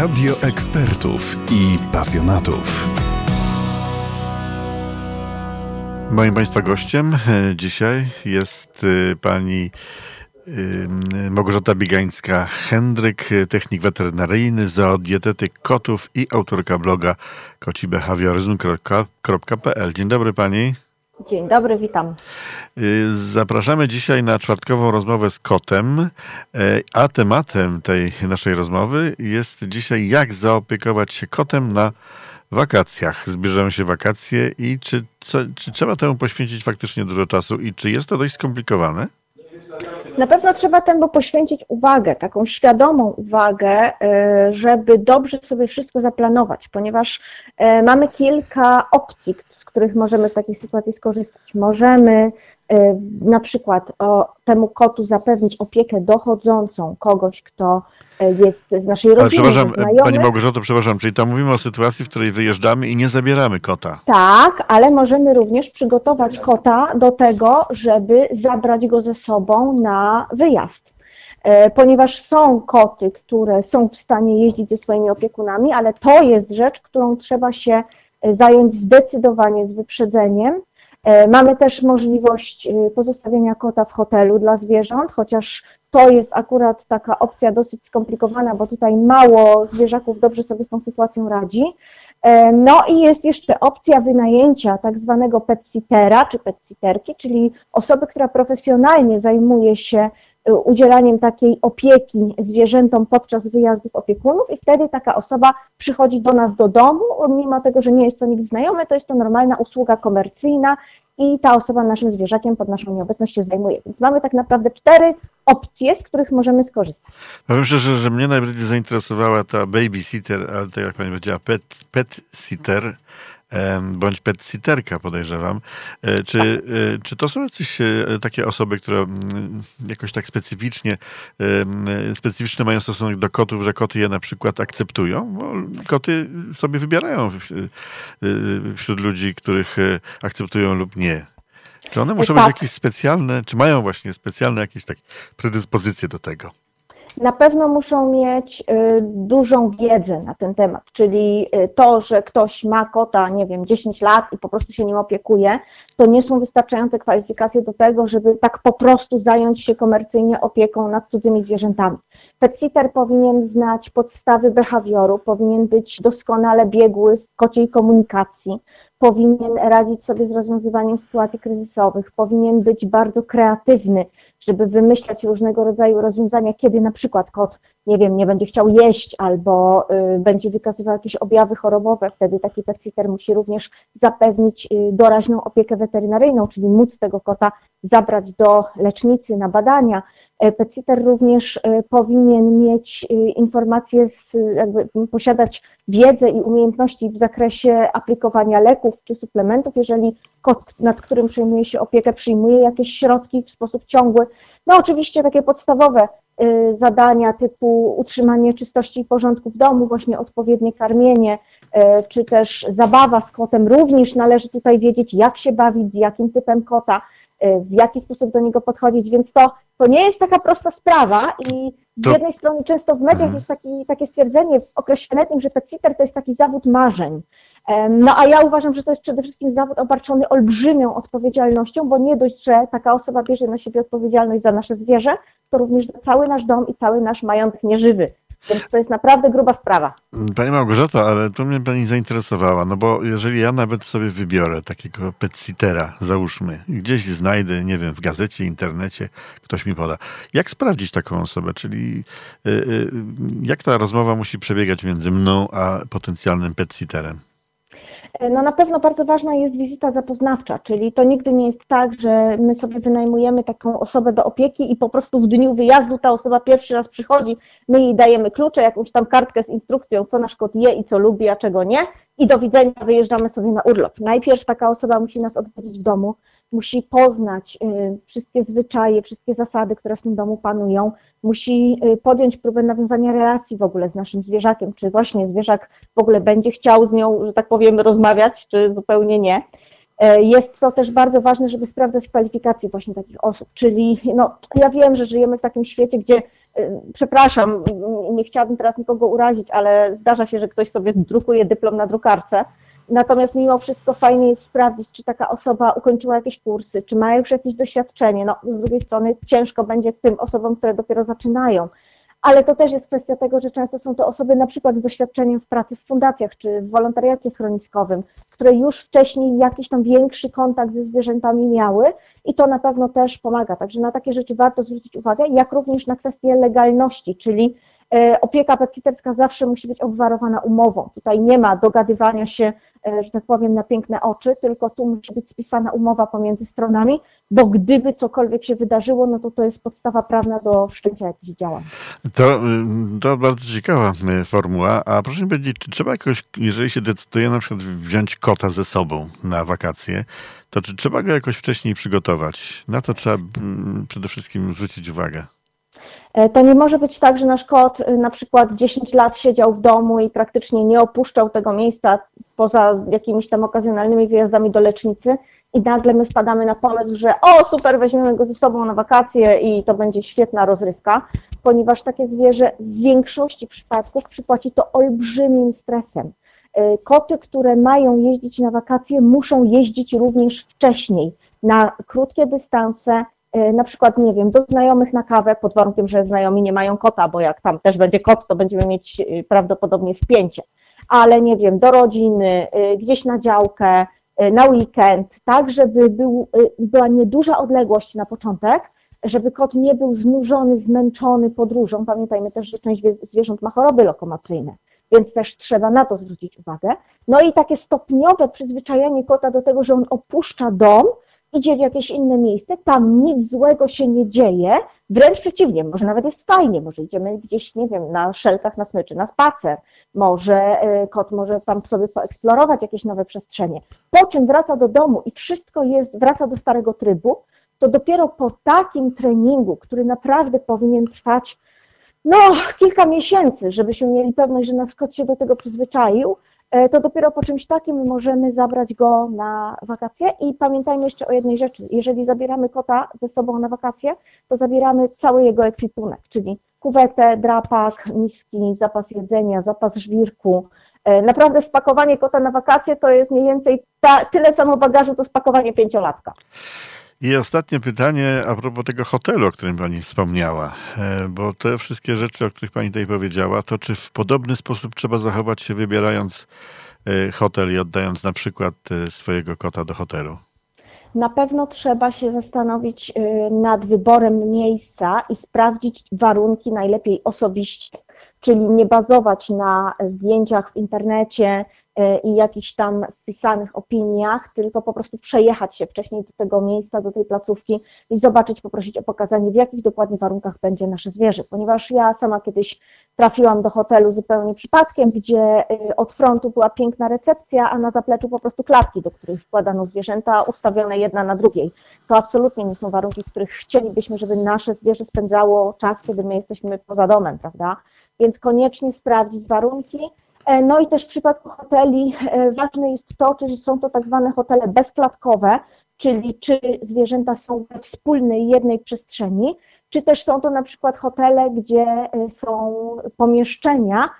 Radio ekspertów i pasjonatów. Moim Państwa gościem e, dzisiaj jest e, pani e, Małgorzata Biegańska-Hendryk, technik weterynaryjny, zoodietetyk kotów i autorka bloga kocibehawioryzm.pl. Dzień dobry Pani. Dzień dobry, witam. Zapraszamy dzisiaj na czwartkową rozmowę z kotem, a tematem tej naszej rozmowy jest dzisiaj jak zaopiekować się kotem na wakacjach. Zbliżają się wakacje i czy, co, czy trzeba temu poświęcić faktycznie dużo czasu i czy jest to dość skomplikowane? Na pewno trzeba temu poświęcić uwagę, taką świadomą uwagę, e, żeby dobrze sobie wszystko zaplanować, ponieważ e, mamy kilka opcji, z których możemy w takiej sytuacji skorzystać. Możemy na przykład o temu kotu zapewnić opiekę dochodzącą kogoś, kto jest z naszej rodziny. Ale przepraszam, Pani Małgorzato, przepraszam, czyli tam mówimy o sytuacji, w której wyjeżdżamy i nie zabieramy kota. Tak, ale możemy również przygotować kota do tego, żeby zabrać go ze sobą na wyjazd. Ponieważ są koty, które są w stanie jeździć ze swoimi opiekunami, ale to jest rzecz, którą trzeba się zająć zdecydowanie z wyprzedzeniem. E, mamy też możliwość pozostawienia kota w hotelu dla zwierząt, chociaż to jest akurat taka opcja dosyć skomplikowana, bo tutaj mało zwierzaków dobrze sobie z tą sytuacją radzi. E, no i jest jeszcze opcja wynajęcia tak zwanego pet-sittera czy pet-sitterki, czyli osoby, która profesjonalnie zajmuje się e, udzielaniem takiej opieki zwierzętom podczas wyjazdów opiekunów i wtedy taka osoba przychodzi do nas do domu, mimo tego, że nie jest to nikt znajomy, to jest to normalna usługa komercyjna i ta osoba naszym zwierzakiem pod naszą nieobecność się zajmuje. Więc mamy tak naprawdę cztery opcje, z których możemy skorzystać. Powiem szczerze, że mnie najbardziej zainteresowała ta babysitter, ale to jak pani powiedziała, pet, pet sitter, bądź pet-sitterka, podejrzewam. E, czy, e, czy to są jakieś e, takie osoby, które mm, jakoś tak specyficznie, specyficzny mają stosunek do kotów, że koty je na przykład akceptują? Bo koty sobie wybierają wśród ludzi, których akceptują lub nie. Czy one muszą tak. być jakieś specjalne, czy mają właśnie specjalne jakieś takie predyspozycje do tego? Na pewno muszą mieć y, dużą wiedzę na ten temat, czyli y, to, że ktoś ma kota, nie wiem, 10 lat i po prostu się nim opiekuje, to nie są wystarczające kwalifikacje do tego, żeby tak po prostu zająć się komercyjnie opieką nad cudzymi zwierzętami. Pet powinien znać podstawy behawioru, powinien być doskonale biegły w kociej komunikacji, powinien radzić sobie z rozwiązywaniem sytuacji kryzysowych, powinien być bardzo kreatywny, żeby wymyślać różnego rodzaju rozwiązania, kiedy na przykład kot, nie wiem, nie będzie chciał jeść albo y, będzie wykazywał jakieś objawy chorobowe, wtedy taki pet musi również zapewnić y, doraźną opiekę weterynaryjną, czyli móc tego kota zabrać do lecznicy na badania, E, PECITER również e, powinien mieć e, informacje, z, jakby posiadać wiedzę i umiejętności w zakresie aplikowania leków czy suplementów, jeżeli kot, nad którym przejmuje się opiekę, przyjmuje jakieś środki w sposób ciągły. No oczywiście takie podstawowe zadania typu utrzymanie czystości i porządku w domu, właśnie odpowiednie karmienie, czy też zabawa z kotem. Również należy tutaj wiedzieć, jak się bawić, z jakim typem kota, w jaki sposób do niego podchodzić, więc to to nie jest taka prosta sprawa i z to... jednej strony często w mediach mhm. jest taki, takie stwierdzenie w okresie letnim, że pet to jest taki zawód marzeń. No a ja uważam, że to jest przede wszystkim zawód obarczony olbrzymią odpowiedzialnością, bo nie dość, że taka osoba bierze na siebie odpowiedzialność za nasze zwierzę, to również za cały nasz dom i cały nasz majątek nieżywy. Więc to jest naprawdę gruba sprawa. Pani Małgorzata, ale tu mnie pani zainteresowała, no bo jeżeli ja nawet sobie wybiorę takiego petsitera, załóżmy, gdzieś znajdę, nie wiem, w gazecie, internecie, ktoś mi poda. Jak sprawdzić taką osobę? Czyli y, y, jak ta rozmowa musi przebiegać między mną a potencjalnym petsiterem? No na pewno bardzo ważna jest wizyta zapoznawcza, czyli to nigdy nie jest tak, że my sobie wynajmujemy taką osobę do opieki i po prostu w dniu wyjazdu ta osoba pierwszy raz przychodzi, my jej dajemy klucze, jakąś tam kartkę z instrukcją, co nasz kot je i co lubi, a czego nie i do widzenia wyjeżdżamy sobie na urlop. Najpierw taka osoba musi nas odwiedzić w domu, musi poznać y, wszystkie zwyczaje, wszystkie zasady, które w tym domu panują, musi y, podjąć próbę nawiązania relacji w ogóle z naszym zwierzakiem, czy właśnie zwierzak w ogóle będzie chciał z nią, że tak powiem, rozmawiać, czy zupełnie nie. E, jest to też bardzo ważne, żeby sprawdzać kwalifikacje właśnie takich osób, czyli no, ja wiem, że żyjemy w takim świecie, gdzie przepraszam, nie chciałabym teraz nikogo urazić, ale zdarza się, że ktoś sobie drukuje dyplom na drukarce. Natomiast mimo wszystko fajnie jest sprawdzić, czy taka osoba ukończyła jakieś kursy, czy ma już jakieś doświadczenie. No, z drugiej strony ciężko będzie tym osobom, które dopiero zaczynają ale to też jest kwestia tego, że często są to osoby na przykład z doświadczeniem w pracy w fundacjach czy w wolontariacie schroniskowym, które już wcześniej jakiś tam większy kontakt ze zwierzętami miały i to na pewno też pomaga. Także na takie rzeczy warto zwrócić uwagę, jak również na kwestię legalności, czyli opieka petsiterska zawsze musi być obwarowana umową. Tutaj nie ma dogadywania się E, że tak powiem, na piękne oczy, tylko tu musi być spisana umowa pomiędzy stronami, bo gdyby cokolwiek się wydarzyło, no to to jest podstawa prawna do wszczęcia jakichś działań. To, y, to bardzo ciekawa y, formuła, a proszę mi powiedzieć, czy trzeba jakoś, jeżeli się decyduje na przykład wziąć kota ze sobą na wakacje, to czy trzeba go jakoś wcześniej przygotować? Na to trzeba mm, przede wszystkim zwrócić uwagę. E, to nie może być tak, że nasz kot y, na przykład 10 lat siedział w domu i praktycznie nie opuszczał tego miejsca poza jakimiś tam okazjonalnymi wyjazdami do lecznicy i nagle my wpadamy na pomysł, że o super, weźmiemy go ze sobą na wakacje i to będzie świetna rozrywka, ponieważ takie zwierzę w większości przypadków przypłaci to olbrzymim stresem. E, koty, które mają jeździć na wakacje, muszą jeździć również wcześniej, na krótkie dystanse, E, na przykład, nie wiem, do znajomych na kawę, pod warunkiem, że znajomi nie mają kota, bo jak tam też będzie kot, to będziemy mieć e, prawdopodobnie spięcie, ale nie wiem, do rodziny, e, gdzieś na działkę, na weekend, tak, żeby był, była nieduża odległość na początek, żeby kot nie był znużony, zmęczony podróżą. Pamiętajmy też, że część zwierząt ma choroby lokomocyjne, więc też trzeba na to zwrócić uwagę. No i takie stopniowe przyzwyczajenie kota do tego, że on opuszcza dom, idzie w jakieś inne miejsce, tam nic złego się nie dzieje, wręcz przeciwnie, może nawet jest fajnie, może idziemy gdzieś, nie wiem, na szelkach na smyczy, na spacer, może e, kot może tam sobie poeksplorować jakieś nowe przestrzenie, po czym wraca do domu i wszystko jest, wraca do starego trybu, to dopiero po takim treningu, który naprawdę powinien trwać no, kilka miesięcy, żebyśmy mieli pewność, że nasz kot się do tego przyzwyczaił, to dopiero po czymś takim możemy zabrać go na wakacje. I pamiętajmy jeszcze o jednej rzeczy. Jeżeli zabieramy kota ze sobą na wakacje, to zabieramy cały jego ekwipunek, czyli kuwetę, drapak, miski, zapas jedzenia, zapas żwirku. E, naprawdę spakowanie kota na wakacje to jest mniej więcej ta, tyle samo bagażu, to spakowanie pięciolatka. I ostatnie pytanie a propos tego hotelu, o którym Pani wspomniała, e, bo te wszystkie rzeczy, o których Pani tutaj powiedziała, to czy w podobny sposób trzeba zachować się wybierając e, hotel i oddając na przykład e, swojego kota do hotelu? Na pewno trzeba się zastanowić nad wyborem miejsca i sprawdzić warunki najlepiej osobiście, czyli nie bazować na zdjęciach w internecie, i jakichś tam wpisanych opiniach, tylko po prostu przejechać się wcześniej do tego miejsca, do tej placówki i zobaczyć, poprosić o pokazanie, w jakich dokładnie warunkach będzie nasze zwierzę. Ponieważ ja sama kiedyś trafiłam do hotelu zupełnie przypadkiem, gdzie e, od frontu była piękna recepcja, a na zapleczu po prostu klatki, do których wkładano zwierzęta, ustawione jedna na drugiej. To absolutnie nie są warunki, w których chcielibyśmy, żeby nasze zwierzę spędzało czas, kiedy my jesteśmy poza domem, prawda? Więc koniecznie sprawdzić warunki, E, no i też w przypadku hoteli e, ważne jest to, czy są to tak zwane hotele bezklatkowe, czyli czy zwierzęta są we wspólnej jednej przestrzeni, czy też są to na przykład hotele, gdzie e, są pomieszczenia,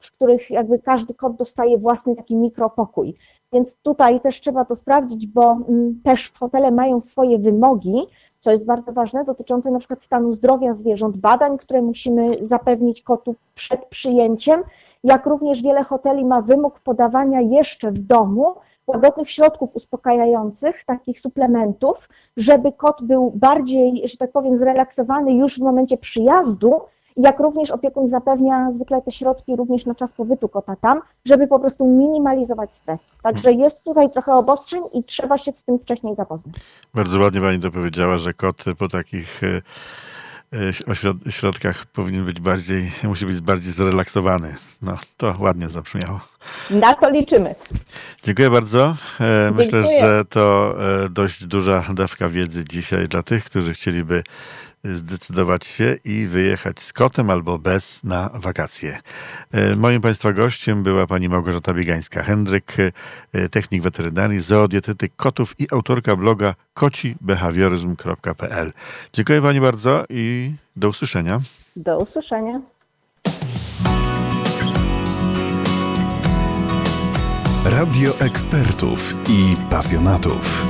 w których jakby każdy kot dostaje własny taki mikropokój. Więc tutaj też trzeba to sprawdzić, bo mm, też hotele mają swoje wymogi, co jest bardzo ważne, dotyczące na przykład stanu zdrowia zwierząt, badań, które musimy zapewnić kotu przed przyjęciem jak również wiele hoteli ma wymóg podawania jeszcze w domu łagodnych środków uspokajających, takich suplementów, żeby kot był bardziej, że tak powiem, zrelaksowany już w momencie przyjazdu, jak również opiekun zapewnia zwykle te środki również na czas pobytu kota tam, żeby po prostu minimalizować stres. Także jest tutaj trochę obostrzeń i trzeba się z tym wcześniej zapoznać. Bardzo ładnie Pani to powiedziała, że kot po takich e, o środkach powinien być bardziej, musi być bardziej zrelaksowany. No, to ładnie zabrzmiało. Na to liczymy. Dziękuję bardzo. E, myślę, Dziękuję. że to e, dość duża dawka wiedzy dzisiaj dla tych, którzy chcieliby zdecydować się i wyjechać z kotem albo bez na wakacje. E, moim Państwa gościem była pani Małgorzata Biegańska-Hendryk, e, technik weterynarii, zoodietetyk kotów i autorka bloga kocibehawioryzm.pl. Dziękuję Pani bardzo i Do usłyszenia. Do usłyszenia. Radio ekspertów i pasjonatów.